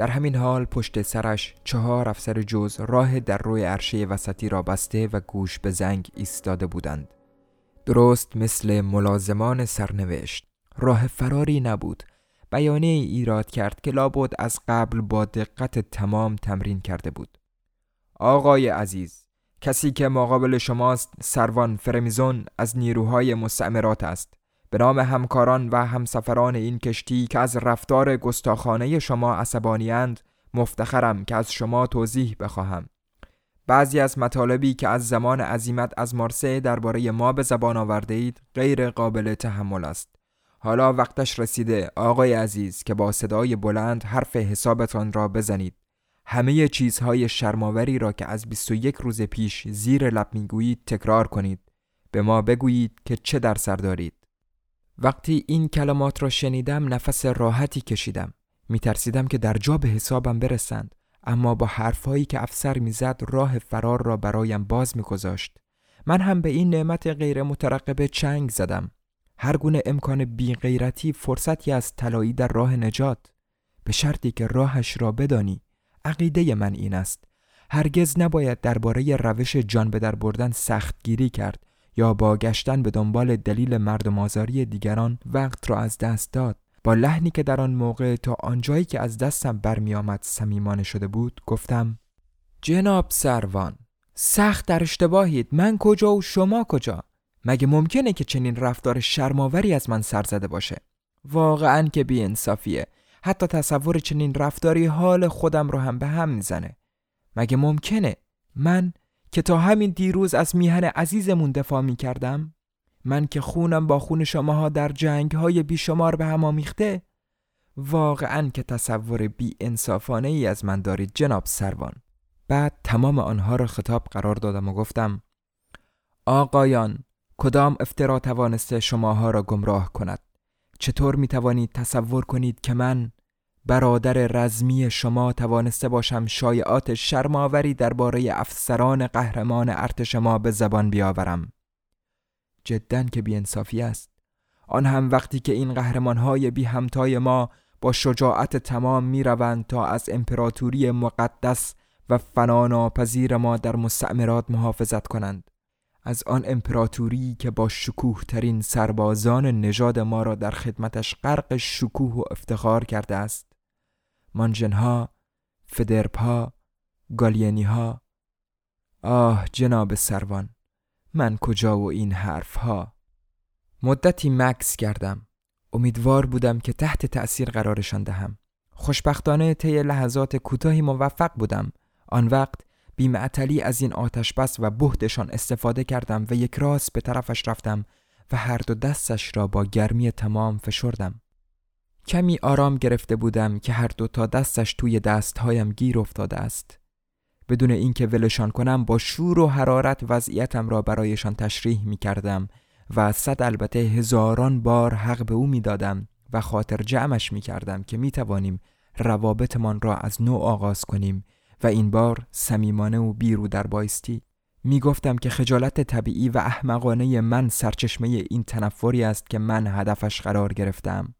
در همین حال پشت سرش چهار افسر جز راه در روی عرشه وسطی را بسته و گوش به زنگ ایستاده بودند. درست مثل ملازمان سرنوشت. راه فراری نبود. بیانیه ای ایراد کرد که لابد از قبل با دقت تمام تمرین کرده بود. آقای عزیز کسی که مقابل شماست سروان فرمیزون از نیروهای مستعمرات است. به نام همکاران و همسفران این کشتی که از رفتار گستاخانه شما عصبانیند مفتخرم که از شما توضیح بخواهم. بعضی از مطالبی که از زمان عزیمت از مارسه درباره ما به زبان آورده اید غیر قابل تحمل است. حالا وقتش رسیده آقای عزیز که با صدای بلند حرف حسابتان را بزنید. همه چیزهای شرماوری را که از 21 روز پیش زیر لب می‌گویید تکرار کنید. به ما بگویید که چه در سر دارید. وقتی این کلمات را شنیدم نفس راحتی کشیدم. میترسیدم که در جا به حسابم برسند اما با حرفهایی که افسر می‌زد راه فرار را برایم باز میگذاشت. من هم به این نعمت غیر مترقبه چنگ زدم. هر گونه امکان بی غیرتی فرصتی از طلایی در راه نجات. به شرطی که راهش را بدانی. عقیده من این است. هرگز نباید درباره روش جان به در بردن سختگیری کرد. یا با گشتن به دنبال دلیل مردم آزاری دیگران وقت را از دست داد. با لحنی که در آن موقع تا آنجایی که از دستم برمیآمد صمیمانه شده بود گفتم جناب سروان سخت در اشتباهید. من کجا و شما کجا؟ مگه ممکنه که چنین رفتار شرماوری از من سر زده باشه؟ واقعا که بی انصافیه حتی تصور چنین رفتاری حال خودم رو هم به هم می‌زنه. مگه ممکنه من که تا همین دیروز از میهن عزیزمون دفاع می کردم من که خونم با خون شماها در جنگ های بیشمار به هم آمیخته واقعا که تصور بی انصافانه ای از من دارید جناب سروان. بعد تمام آنها را خطاب قرار دادم و گفتم آقایان کدام افترا توانسته شماها را گمراه کند؟ چطور می توانید تصور کنید که من برادر رزمی شما توانسته باشم شایعات شرماوری درباره افسران قهرمان ارتش ما به زبان بیاورم. جدا که بیانصافی است. آن هم وقتی که این قهرمانهای بی همتای ما با شجاعت تمام می روند تا از امپراتوری مقدس و فناناپذیر ما در مستعمرات محافظت کنند. از آن امپراتوری که با شکوه ترین سربازان نژاد ما را در خدمتش غرق شکوه و افتخار کرده است. مانجنها فدرپا گالینیها آه جناب سروان من کجا و این حرف ها مدتی مکس کردم. امیدوار بودم که تحت تأثیر قرارشان دهم. خوشبختانه طی لحظات کوتاهی موفق بودم. آن وقت بیمعتلی از این آتش بس و بهدشان استفاده کردم و یک راست به طرفش رفتم و هر دو دستش را با گرمی تمام فشردم. کمی آرام گرفته بودم که هر دو تا دستش توی دستهایم گیر افتاده است. بدون اینکه ولشان کنم با شور و حرارت وضعیتم را برایشان تشریح می کردم و صد البته هزاران بار حق به او می دادم و خاطر جمعش می کردم که می توانیم روابطمان را از نو آغاز کنیم و این بار صمیمانه و بیرو در بایستی. می گفتم که خجالت طبیعی و احمقانه من سرچشمه این تنفری است که من هدفش قرار گرفتم.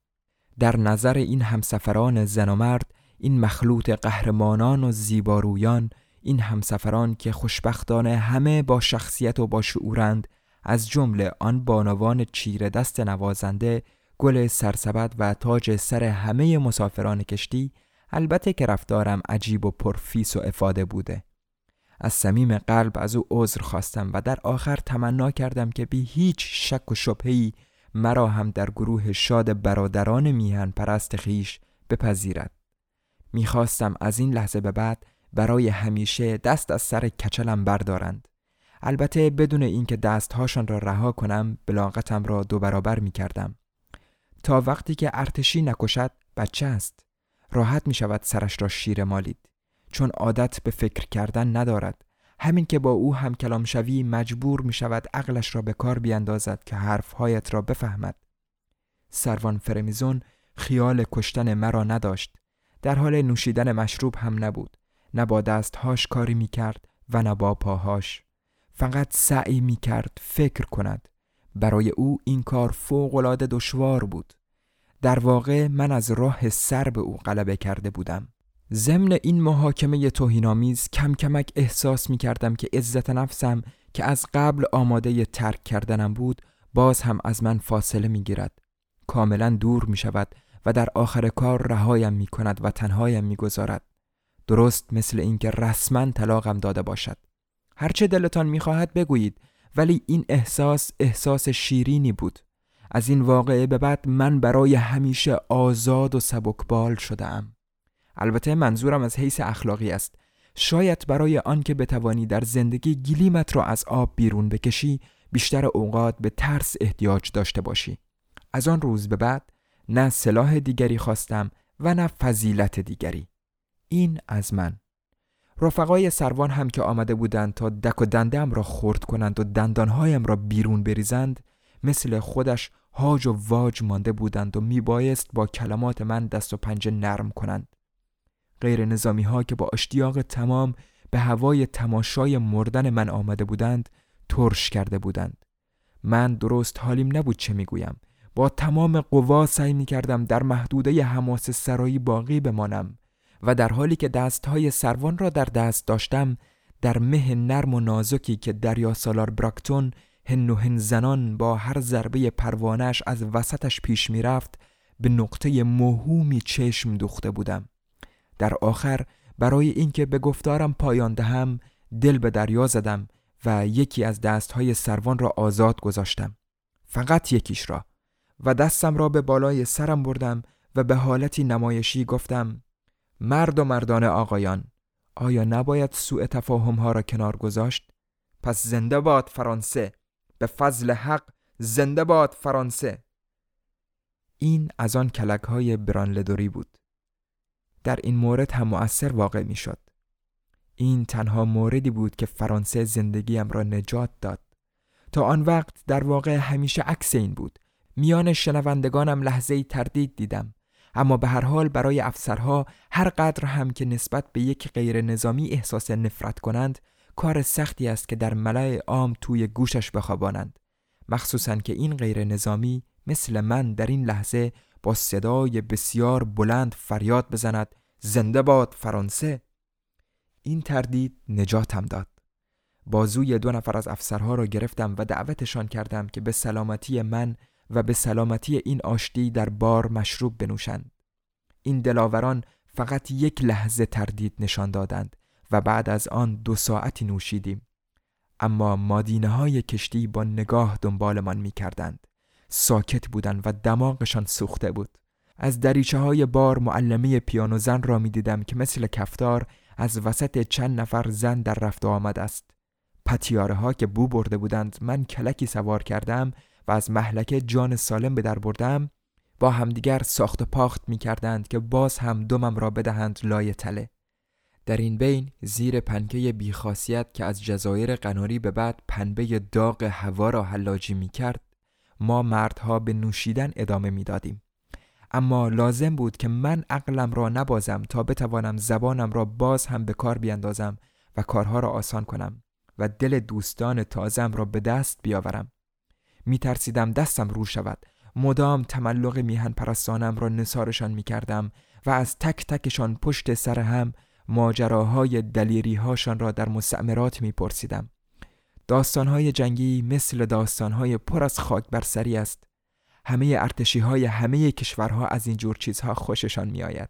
در نظر این همسفران زن و مرد این مخلوط قهرمانان و زیبارویان این همسفران که خوشبختانه همه با شخصیت و با شعورند از جمله آن بانوان چیره دست نوازنده گل سرسبد و تاج سر همه مسافران کشتی البته که رفتارم عجیب و پرفیس و افاده بوده. از صمیم قلب از او عذر خواستم و در آخر تمنا کردم که بی هیچ شک و شبهی مرا هم در گروه شاد برادران میهن پرست خیش بپذیرد. می‌خواستم از این لحظه به بعد برای همیشه دست از سر کچلم بردارند. البته بدون اینکه دستهاشان را رها کنم بلاغتم را دو برابر می کردم. تا وقتی که ارتشی نکشد بچه است. راحت می شود سرش را شیر مالید. چون عادت به فکر کردن ندارد. همین که با او هم کلام شوی مجبور می شود عقلش را به کار بیندازد که حرفهایت را بفهمد. سروان فرمیزون خیال کشتن مرا نداشت. در حال نوشیدن مشروب هم نبود. نه با دستهاش کاری می کرد و نه با پاهاش. فقط سعی می کرد فکر کند. برای او این کار فوقالعاده دشوار بود. در واقع من از راه سر به او غلبه کرده بودم. ضمن این محاکمه توهینآمیز کم کمک احساس می کردم که عزت نفسم که از قبل آماده ترک کردنم بود باز هم از من فاصله می گیرد کاملا دور می شود و در آخر کار رهایم می کند و تنهایم می گذارد درست مثل اینکه رسما طلاقم داده باشد. هرچه دلتان می‌خواهد بگویید ولی این احساس احساس شیرینی بود. از این واقعه به بعد من برای همیشه آزاد و سبکبال شده ام. البته منظورم از حیث اخلاقی است. شاید برای آنکه بتوانی در زندگی گلیمت را از آب بیرون بکشی بیشتر اوقات به ترس احتیاج داشته باشی. از آن روز به بعد نه سلاح دیگری خواستم و نه فضیلت دیگری. این از من. رفقای سروان هم که آمده بودند تا دک و دندم را خورد کنند و دندانهایم را بیرون بریزند مثل خودش هاج و واج مانده بودند و میبایست با کلمات من دست و پنجه نرم کنند. غیر نظامی ها که با اشتیاق تمام به هوای تماشای مردن من آمده بودند ترش کرده بودند. من درست حالیم نبود چه می‌گویم. با تمام قوا سعی می کردم در محدوده حماس سرایی باقی بمانم و در حالی که دستهای سروان را در دست داشتم در مه نرم و نازکی که دریا سالار براکتون هن و هن زنان با هر ضربه پروانش از وسطش پیش می رفت به نقطه موهومی چشم دوخته بودم. در آخر برای اینکه به گفتارم پایان دهم دل به دریا زدم و یکی از دستهای سروان را آزاد گذاشتم. فقط یکیش را. و دستم را به بالای سرم بردم و به حالتی نمایشی گفتم مرد و مردان آقایان آیا نباید سوء تفاهم ها را کنار گذاشت؟ پس زنده باد فرانسه به فضل حق زنده باد فرانسه. این از آن کلک های برانلدوری بود. در این مورد هم مؤثر واقع می شد این تنها موردی بود که فرانسه زندگیم را نجات داد. تا آن وقت در واقع همیشه عکس این بود. میان شنوندگانم لحظه تردید دیدم. اما به هر حال برای افسرها هر قدر هم که نسبت به یک غیر نظامی احساس نفرت کنند کار سختی است که در ملای عام توی گوشش بخوابانند. مخصوصا که این غیر نظامی مثل من در این لحظه با صدای بسیار بلند فریاد بزند زنده باد فرانسه. این تردید نجاتم داد. بازوی دو نفر از افسرها را گرفتم و دعوتشان کردم که به سلامتی من و به سلامتی این آشتی در بار مشروب بنوشند. این دلاوران فقط یک لحظه تردید نشان دادند و بعد از آن دو ساعتی نوشیدیم. اما مادینه های کشتی با نگاه دنبالمان می کردند ساکت بودند و دماغشان سوخته بود. از دریچه های بار معلمه پیانو زن را می دیدم که مثل کفتار از وسط چند نفر زن در رفت آمد است. پتیاره ها که بو برده بودند من کلکی سوار کردم و از محلکه جان سالم به در بردم. با همدیگر ساخت و پاخت می کردند که باز هم دمم را بدهند لای تله. در این بین زیر پنکه بیخاصیت که از جزایر قناری به بعد پنبه داغ هوا را حلاجی می کرد ما مردها به نوشیدن ادامه می دادیم. اما لازم بود که من عقلم را نبازم تا بتوانم زبانم را باز هم به کار بیندازم و کارها را آسان کنم و دل دوستان تازم را به دست بیاورم می ترسیدم دستم رو شود مدام تملق میهن پرستانم را نثارشان می کردم و از تک تکشان پشت سر هم ماجراهای دلیری هاشان را در مستعمرات می پرسیدم. داستانهای جنگی مثل داستانهای پر از خاک بر سری است. همه ارتشی های همه کشورها از این جور چیزها خوششان می آید.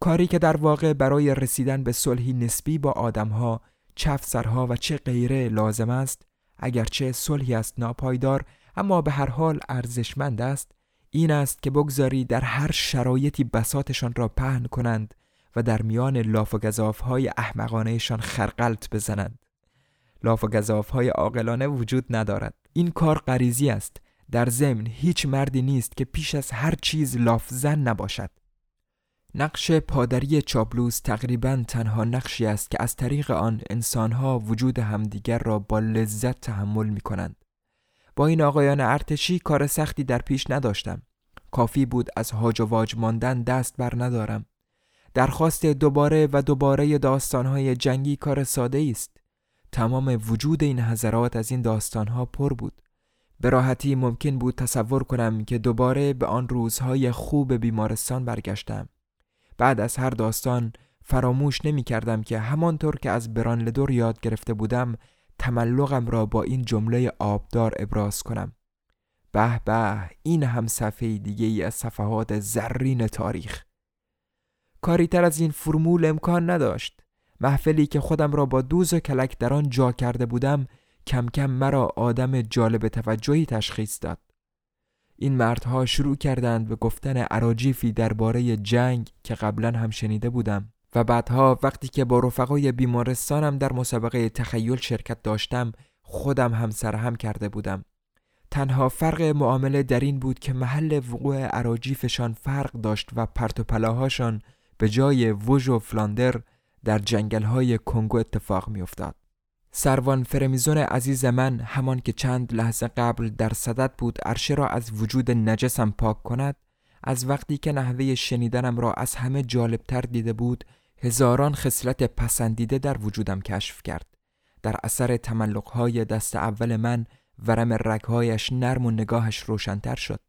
کاری که در واقع برای رسیدن به صلحی نسبی با آدمها، چفسرها و چه غیره لازم است، اگرچه صلحی است ناپایدار اما به هر حال ارزشمند است، این است که بگذاری در هر شرایطی بساتشان را پهن کنند و در میان لاف و گذاف احمقانهشان خرقلت بزنند. لاف و گذاف های عاقلانه وجود ندارد. این کار غریزی است. در ضمن هیچ مردی نیست که پیش از هر چیز لاف زن نباشد. نقش پادری چابلوس تقریبا تنها نقشی است که از طریق آن انسانها وجود همدیگر را با لذت تحمل می کنند. با این آقایان ارتشی کار سختی در پیش نداشتم. کافی بود از هاج و واج ماندن دست بر ندارم. درخواست دوباره و دوباره داستانهای جنگی کار ساده است. تمام وجود این حضرات از این داستانها پر بود. به راحتی ممکن بود تصور کنم که دوباره به آن روزهای خوب بیمارستان برگشتم. بعد از هر داستان فراموش نمی کردم که همانطور که از برانلدور یاد گرفته بودم تملقم را با این جمله آبدار ابراز کنم. به به این هم صفحه دیگه ای از صفحات زرین تاریخ. کاری تر از این فرمول امکان نداشت محفلی که خودم را با دوز و کلک در آن جا کرده بودم کم کم مرا آدم جالب توجهی تشخیص داد. این مردها شروع کردند به گفتن عراجیفی درباره جنگ که قبلا هم شنیده بودم و بعدها وقتی که با رفقای بیمارستانم در مسابقه تخیل شرکت داشتم خودم هم سرهم کرده بودم. تنها فرق معامله در این بود که محل وقوع عراجیفشان فرق داشت و پرتوپلاهاشان به جای وژ و فلاندر در جنگل های کنگو اتفاق می افتاد. سروان فرمیزون عزیز من همان که چند لحظه قبل در صدت بود عرشه را از وجود نجسم پاک کند از وقتی که نحوه شنیدنم را از همه جالبتر دیده بود هزاران خصلت پسندیده در وجودم کشف کرد در اثر تملقهای دست اول من ورم رگهایش نرم و نگاهش روشنتر شد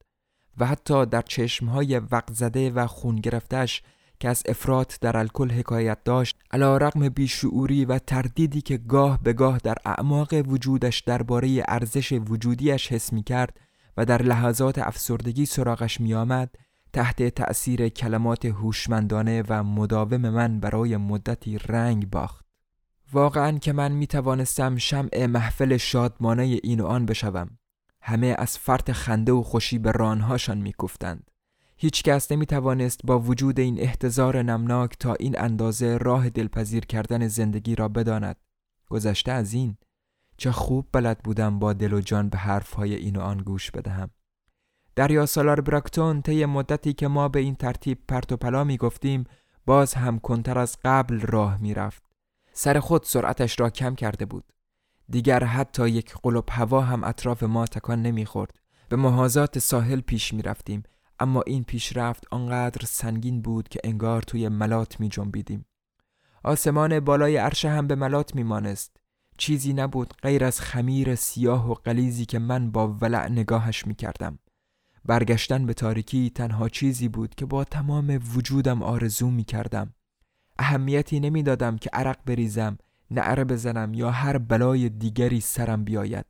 و حتی در چشمهای وقت زده و خون گرفتش که از افراد در الکل حکایت داشت علا رقم بیشعوری و تردیدی که گاه به گاه در اعماق وجودش درباره ارزش وجودیش حس می کرد و در لحظات افسردگی سراغش می آمد تحت تأثیر کلمات هوشمندانه و مداوم من برای مدتی رنگ باخت واقعا که من می توانستم شمع محفل شادمانه این آن بشوم همه از فرط خنده و خوشی به رانهاشان می کفتند. هیچ کس نمی توانست با وجود این احتضار نمناک تا این اندازه راه دلپذیر کردن زندگی را بداند. گذشته از این چه خوب بلد بودم با دل و جان به حرفهای این و آن گوش بدهم. دریا سالار براکتون طی مدتی که ما به این ترتیب پرت و پلا می گفتیم باز هم کنتر از قبل راه می رفت. سر خود سرعتش را کم کرده بود. دیگر حتی یک قلب هوا هم اطراف ما تکان نمی خورد. به محاذات ساحل پیش می رفتیم اما این پیشرفت آنقدر سنگین بود که انگار توی ملات می جنبیدیم. آسمان بالای عرشه هم به ملات می مانست. چیزی نبود غیر از خمیر سیاه و قلیزی که من با ولع نگاهش می کردم. برگشتن به تاریکی تنها چیزی بود که با تمام وجودم آرزو می کردم. اهمیتی نمی دادم که عرق بریزم، نعره بزنم یا هر بلای دیگری سرم بیاید.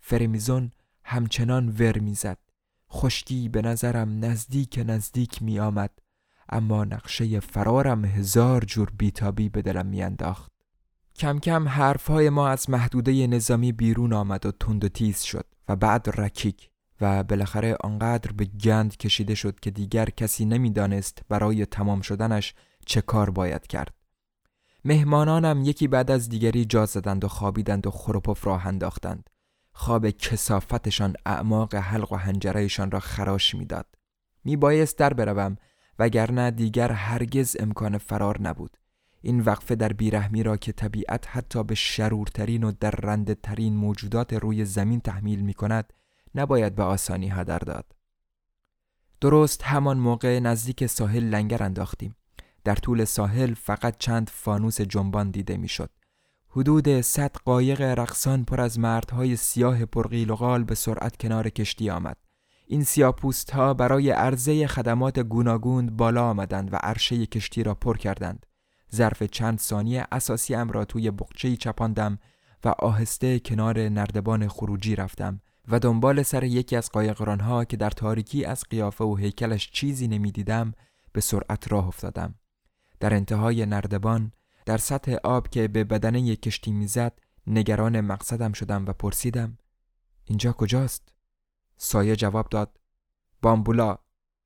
فرمیزون همچنان ور می‌زد. خشکی به نظرم نزدیک نزدیک می آمد اما نقشه فرارم هزار جور بیتابی به دلم میانداخت. کم کم حرفهای ما از محدوده نظامی بیرون آمد و تند و تیز شد و بعد رکیک و بالاخره آنقدر به گند کشیده شد که دیگر کسی نمی‌دانست برای تمام شدنش چه کار باید کرد. مهمانانم یکی بعد از دیگری جا زدند و خوابیدند و خروپف راه انداختند. خواب کسافتشان اعماق حلق و هنجرهشان را خراش می‌داد. می بایست در بروم وگرنه دیگر هرگز امکان فرار نبود. این وقفه در بیرحمی را که طبیعت حتی به شرورترین و در ترین موجودات روی زمین تحمیل می کند نباید به آسانی هدر داد. درست همان موقع نزدیک ساحل لنگر انداختیم در طول ساحل فقط چند فانوس جنبان دیده می‌شد. حدود صد قایق رقصان پر از مردهای سیاه پرقیل و غال به سرعت کنار کشتی آمد. این سیاپوست ها برای عرضه خدمات گوناگون بالا آمدند و عرشه کشتی را پر کردند. ظرف چند ثانیه اساسی را توی بقچه چپاندم و آهسته کنار نردبان خروجی رفتم و دنبال سر یکی از قایقرانها که در تاریکی از قیافه و هیکلش چیزی نمی‌دیدم به سرعت راه افتادم. در انتهای نردبان در سطح آب که به بدنه کشتی می‌زد نگران مقصدم شدم و پرسیدم اینجا کجاست؟ سایه جواب داد بامبولا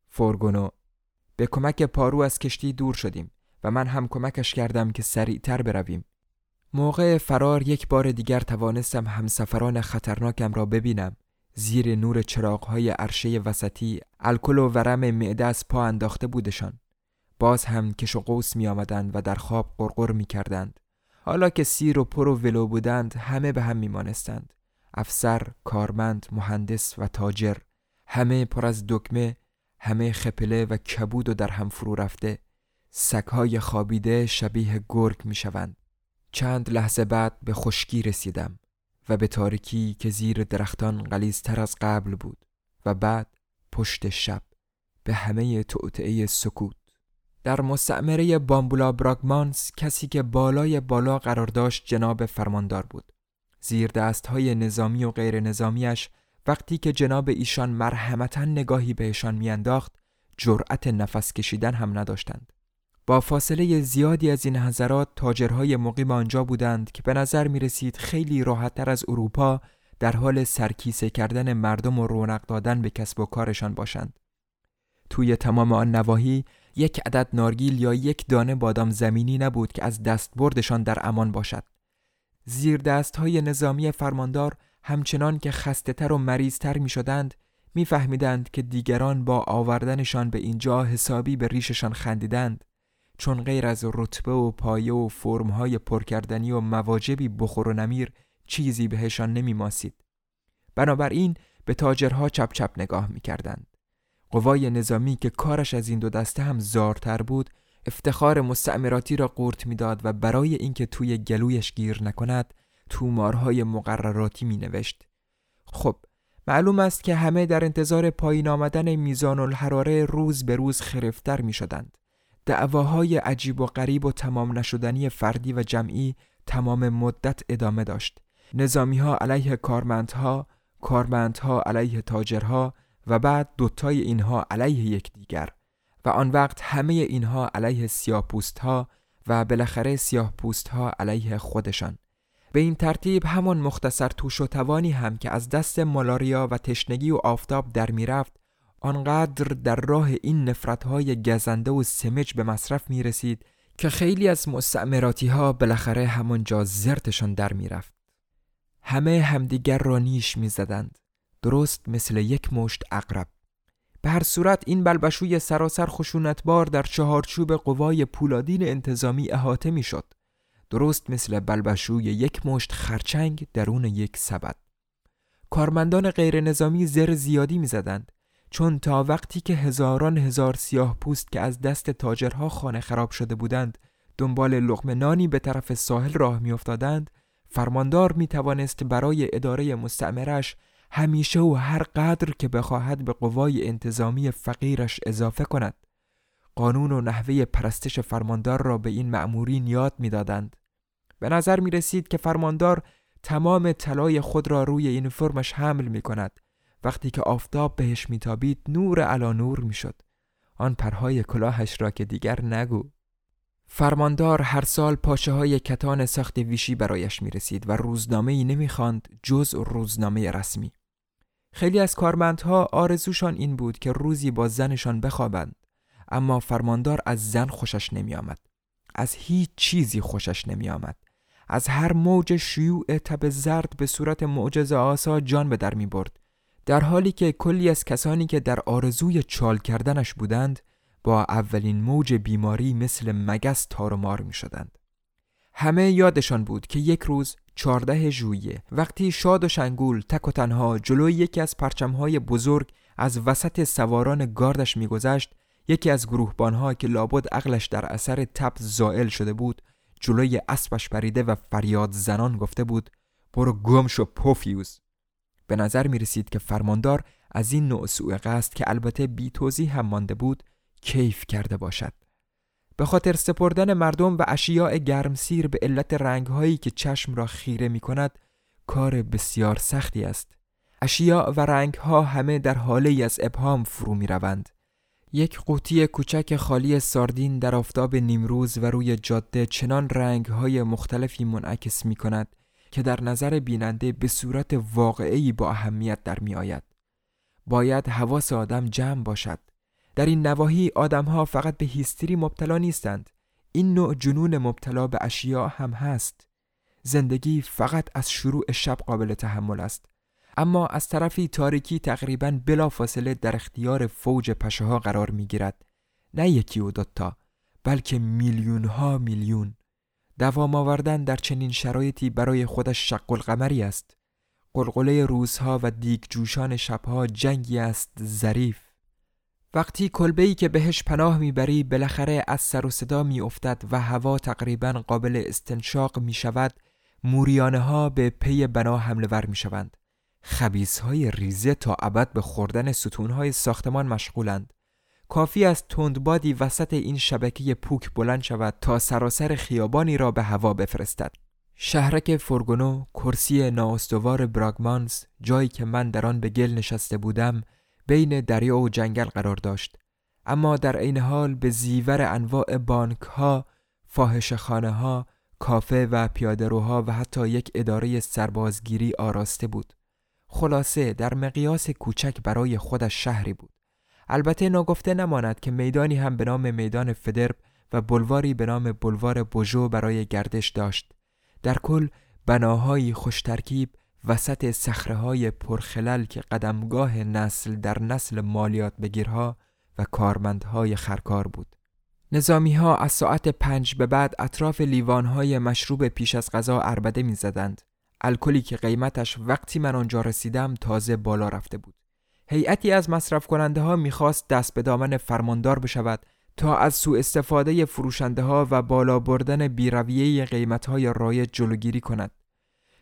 فورگونو. به کمک پارو از کشتی دور شدیم و من هم کمکش کردم که سریعتر برویم. موقع فرار یک بار دیگر توانستم همسفران خطرناکم را ببینم. زیر نور چراغهای عرشه وسطی الکل و ورم معده از پا انداخته بودشان. باز هم کش و قوس می آمدند و در خواب قرقر می کردند. حالا که سیر و پر و ولو بودند همه به هم می مانستند. افسر، کارمند، مهندس و تاجر همه پر از دکمه همه خپله و کبود و در هم فرو رفته سگهای خوابیده شبیه گرگ می شوند. چند لحظه بعد به خشکی رسیدم و به تاریکی که زیر درختان غلیزتر از قبل بود و بعد پشت شب به همه توطعه سکوت در مستعمره بامبولا براگمانس کسی که بالای بالا قرار داشت جناب فرماندار بود زیر دست های نظامی و غیر نظامیش وقتی که جناب ایشان مرحمتا نگاهی بهشان میانداخت جرأت نفس کشیدن هم نداشتند با فاصله زیادی از این حضرات تاجرهای مقیم آنجا بودند که به نظر می رسید خیلی راحتتر از اروپا در حال سرکیسه کردن مردم و رونق دادن به کسب و کارشان باشند. توی تمام آن نواحی یک عدد نارگیل یا یک دانه بادام زمینی نبود که از دست بردشان در امان باشد. زیر دست های نظامی فرماندار همچنان که خسته تر و مریضتر می شدند میفهمیدند که دیگران با آوردنشان به اینجا حسابی به ریششان خندیدند چون غیر از رتبه و پایه و فرمهای پرکردنی و مواجبی بخور و نمیر چیزی بهشان نمی ماسید. بنابراین به تاجرها چپ چپ نگاه می کردند. قوای نظامی که کارش از این دو دسته هم زارتر بود افتخار مستعمراتی را قورت می‌داد و برای اینکه توی گلویش گیر نکند تومارهای مقرراتی می نوشت. خب معلوم است که همه در انتظار پایین آمدن میزان الحراره روز به روز خرفتر می شدند. دعواهای عجیب و غریب و تمام نشدنی فردی و جمعی تمام مدت ادامه داشت. نظامی ها علیه کارمندها، کارمندها علیه تاجرها و بعد دوتای اینها علیه یکدیگر و آن وقت همه اینها علیه سیاپوست ها و بالاخره سیاهپوست ها علیه خودشان. به این ترتیب همان مختصر توش و توانی هم که از دست مالاریا و تشنگی و آفتاب در می‌رفت آنقدر در راه این نفرت های گزنده و سمج به مصرف می رسید که خیلی از مستعمراتی ها بالاخره همانجا زرتشان در می‌رفت همه همدیگر را نیش می زدند. درست مثل یک مشت اقرب به هر صورت این بلبشوی سراسر خشونتبار در چهارچوب قوای پولادین انتظامی احاطه می شد درست مثل بلبشوی یک مشت خرچنگ درون یک سبد. کارمندان غیر نظامی زر زیادی می زدند چون تا وقتی که هزاران هزار سیاه پوست که از دست تاجرها خانه خراب شده بودند دنبال لغم نانی به طرف ساحل راه می افتادند فرماندار می توانست برای اداره مستعمرش همیشه و هر قدر که بخواهد به قوای انتظامی فقیرش اضافه کند قانون و نحوه پرستش فرماندار را به این مأمورین یاد می‌دادند. به نظر می رسید که فرماندار تمام طلای خود را روی این فرمش حمل می کند وقتی که آفتاب بهش میتابید نور علا نور می‌شد آن پرهای کلاهش را که دیگر نگو فرماندار هر سال پاچه های کتان سخت ویشی برایش می رسید و روزنامه ای نمی جز روزنامه رسمی. خیلی از کارمندها آرزوشان این بود که روزی با زنشان بخوابند اما فرماندار از زن خوشش نمی آمد. از هیچ چیزی خوشش نمی آمد. از هر موج شیوع تب زرد به صورت معجز آسا جان به در می برد در حالی که کلی از کسانی که در آرزوی چال کردنش بودند با اولین موج بیماری مثل مگس تار و مار می شدند. همه یادشان بود که یک روز چارده ژوئیه وقتی شاد و شنگول تک و تنها جلوی یکی از پرچمهای بزرگ از وسط سواران گاردش میگذشت یکی از گروهبانها که لابد عقلش در اثر تب زائل شده بود جلوی اسبش پریده و فریاد زنان گفته بود برو گم شو پوفیوز. به نظر می رسید که فرماندار از این نوع سوء قصد که البته بی توضیح هم مانده بود کیف کرده باشد. به خاطر سپردن مردم و اشیاء گرمسیر به علت رنگهایی که چشم را خیره می کند کار بسیار سختی است اشیاء و رنگها همه در حاله از ابهام فرو می روند. یک قوطی کوچک خالی ساردین در آفتاب نیمروز و روی جاده چنان رنگهای مختلفی منعکس می کند که در نظر بیننده به صورت واقعی با اهمیت در می آید. باید حواس آدم جمع باشد. در این نواحی آدمها فقط به هیستری مبتلا نیستند. این نوع جنون مبتلا به اشیاء هم هست. زندگی فقط از شروع شب قابل تحمل است. اما از طرفی تاریکی تقریبا بلا فاصله در اختیار فوج پشه ها قرار می گیرد. نه یکی و دوتا بلکه میلیون ها میلیون دوام آوردن در چنین شرایطی برای خودش شق القمری است قلقله روزها و دیگ جوشان شبها جنگی است ظریف وقتی کلبه‌ای که بهش پناه می‌بری بالاخره از سر و صدا میافتد و هوا تقریبا قابل استنشاق می شود موریانه ها به پی بنا حمله ور می شوند خبیس های ریزه تا ابد به خوردن ستون های ساختمان مشغولند. کافی است تندبادی وسط این شبکه پوک بلند شود تا سراسر خیابانی را به هوا بفرستد. شهرک فرگونو کرسی نااستوار براگمانز جایی که من در آن به گل نشسته بودم بین دریا و جنگل قرار داشت. اما در عین حال به زیور انواع بانک ها خانه ها کافه و پیادهروها و حتی یک اداره سربازگیری آراسته بود. خلاصه در مقیاس کوچک برای خودش شهری بود. البته ناگفته نماند که میدانی هم به نام میدان فدرب و بلواری به نام بلوار بوژو برای گردش داشت. در کل بناهایی خوش ترکیب وسط سخره های پرخلل که قدمگاه نسل در نسل مالیات بگیرها و کارمندهای خرکار بود نظامی ها از ساعت پنج به بعد اطراف لیوان های مشروب پیش از غذا اربده می زدند. الکلی که قیمتش وقتی من آنجا رسیدم تازه بالا رفته بود. هیئتی از مصرف کننده ها می‌خواست دست به دامن فرماندار بشود تا از سوء استفاده فروشنده ها و بالا بردن بیرویه قیمت های رایج جلوگیری کند.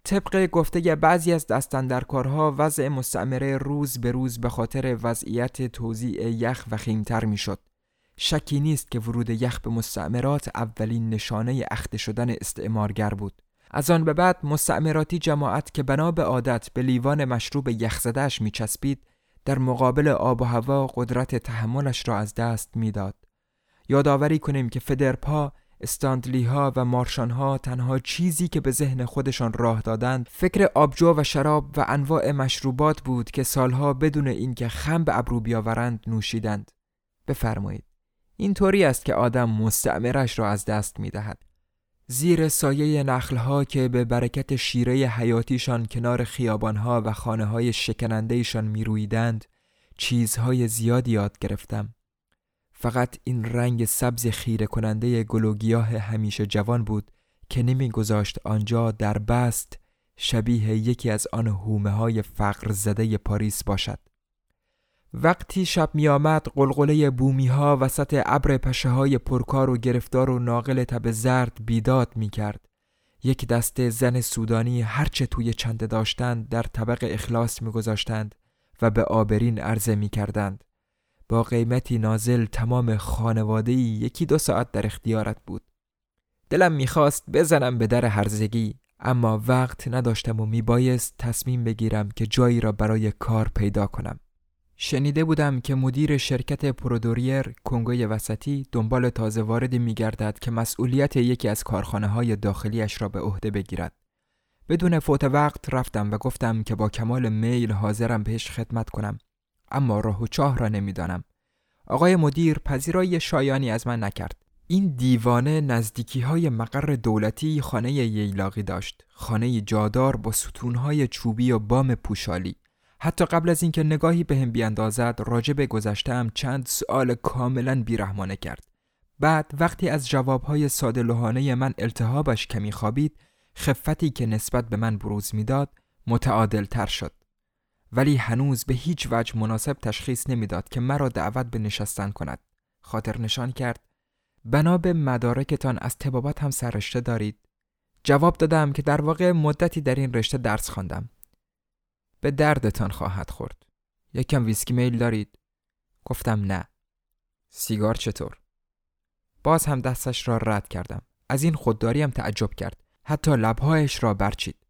طبق گفته بعضی از دستندرکارها وضع مستعمره روز به روز به خاطر وضعیت توزیع یخ و خیمتر می‌شد. شکی نیست که ورود یخ به مستعمرات اولین نشانه اخته شدن استعمارگر بود. از آن به بعد مستعمراتی جماعت که بنا به عادت به لیوان مشروب یخزدهش میچسبید در مقابل آب و هوا قدرت تحملش را از دست می‌داد. یادآوری کنیم که فدرپا، استاندلی ها و مارشان ها تنها چیزی که به ذهن خودشان راه دادند فکر آبجو و شراب و انواع مشروبات بود که سالها بدون اینکه خم به ابرو بیاورند نوشیدند. بفرمایید. این طوری است که آدم مستعمرش را از دست می دهد. زیر سایه نخلها که به برکت شیره حیاتیشان کنار خیابانها و خانه های شکنندهشان می رویدند چیزهای زیادی یاد گرفتم. فقط این رنگ سبز خیره کننده گلوگیاه همیشه جوان بود که نمی گذاشت آنجا در بست شبیه یکی از آن هومه های فقر زده پاریس باشد. وقتی شب می آمد قلقله بومی ها وسط ابر پشه های پرکار و گرفتار و ناقل تب زرد بیداد می کرد. یک دسته زن سودانی هرچه توی چنده داشتند در طبق اخلاص می گذاشتند و به آبرین عرضه می کردند. با قیمتی نازل تمام خانوادهی یکی دو ساعت در اختیارت بود. دلم می‌خواست بزنم به در هرزگی اما وقت نداشتم و میبایست تصمیم بگیرم که جایی را برای کار پیدا کنم. شنیده بودم که مدیر شرکت پرودوریر کنگوی وسطی دنبال تازه واردی میگردد که مسئولیت یکی از کارخانه های داخلیش را به عهده بگیرد. بدون فوت وقت رفتم و گفتم که با کمال میل حاضرم بهش خدمت کنم اما راه و چاه را نمی‌دانم. آقای مدیر پذیرایی شایانی از من نکرد. این دیوانه نزدیکی های مقر دولتی خانه ییلاقی داشت. خانه جادار با ستونهای چوبی و بام پوشالی. حتی قبل از اینکه نگاهی به هم بیاندازد راجع به گذشتم چند سوال کاملا بیرحمانه کرد بعد وقتی از جوابهای ساده لحانه من التهابش کمی خوابید خفتی که نسبت به من بروز می‌داد متعادل تر شد ولی هنوز به هیچ وجه مناسب تشخیص نمی‌داد که مرا دعوت به نشستن کند. خاطر نشان کرد. بنا به مدارکتان از تبابت هم سررشته دارید. جواب دادم که در واقع مدتی در این رشته درس خواندم. به دردتان خواهد خورد. یکم ویسکی میل دارید؟ گفتم نه. سیگار چطور؟ باز هم دستش را رد کردم. از این خودداری هم تعجب کرد. حتی لبهایش را برچید.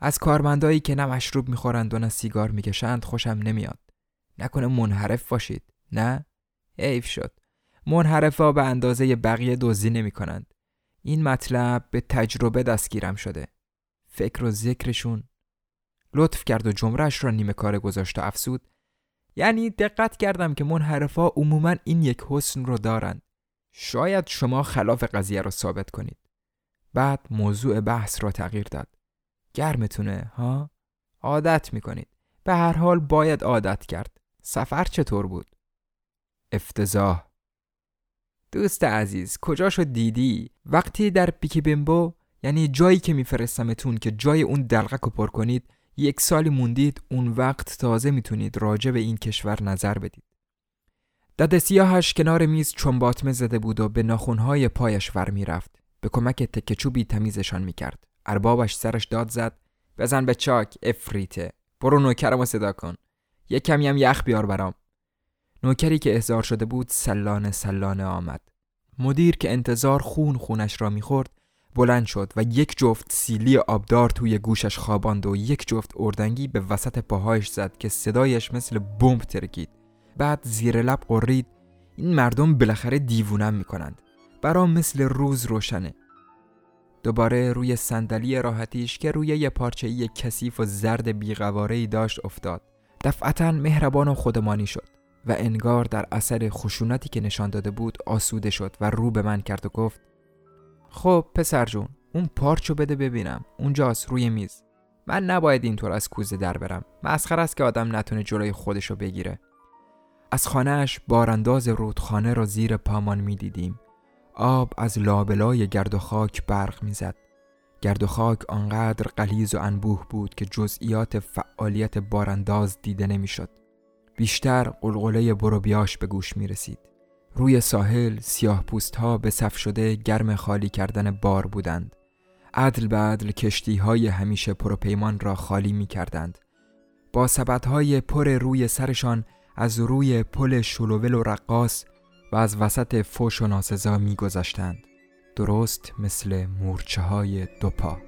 از کارمندایی که نه مشروب می‌خورند و نه سیگار می‌کشند خوشم نمیاد نکنه منحرف باشید نه حیف شد منحرفا به اندازه بقیه دزدی نمی کنند. این مطلب به تجربه دستگیرم شده. فکر و ذکرشون لطف کرد و جمرش را نیمه کار گذاشت و افسود یعنی دقت کردم که منحرفا عموما این یک حسن رو دارند. شاید شما خلاف قضیه رو ثابت کنید. بعد موضوع بحث را تغییر داد. گرمتونه ها؟ عادت می‌کنید. به هر حال باید عادت کرد. سفر چطور بود؟ افتضاح دوست عزیز کجاشو دیدی وقتی در پیکی بیمبو یعنی جایی که میفرستمتون که جای اون دلغک رو پر کنید یک سالی موندید اون وقت تازه می‌تونید راجع به این کشور نظر بدید دد سیاهش کنار میز چنباتمه زده بود و به ناخونهای پایش ور می‌رفت به کمک تکچوبی تمیزشان می‌کرد اربابش سرش داد زد بزن به چاک افریته. برو نوکرمو صدا کن. یک کمی هم یخ بیار برام. نوکری که احضار شده بود سلانه سلانه آمد. مدیر که انتظار خون خونش را می‌خورد بلند شد و یک جفت سیلی آبدار توی گوشش خواباند و یک جفت اردنگی به وسط پاهایش زد که صدایش مثل بمب ترکید. بعد زیر لب قرید این مردم بالاخره دیوونم می‌کنند. برام مثل روز روشنه. دوباره روی صندلی راحتیش که روی یه پارچه کثیف و زرد بیقوارهی داشت افتاد. دفعتا مهربان و خودمانی شد و انگار در اثر خشونتی که نشان داده بود آسوده شد و رو به من کرد و گفت خب پسر جون اون پارچو بده ببینم. اونجاست روی میز. من نباید اینطور از کوزه در برم. مسخره است که آدم نتونه جلوی خودشو بگیره. از خانهش بارانداز رودخانه را زیر پامان می‌دیدیم. آب از لابلای گرد و خاک برق می‌زد گرد و خاک آنقدر قلیز و انبوه بود که جزئیات فعالیت بارانداز دیده نمی‌شد بیشتر قلقله بروبیاش به گوش می رسید. روی ساحل سیاه پوست ها به صف شده گرم خالی کردن بار بودند. عدل به عدل کشتی های همیشه پروپیمان را خالی می کردند. با سبت های پر روی سرشان از روی پل شلوول و رقاص و از وسط فوش و ناسزا می گذاشتند. درست مثل مورچه های دوپا.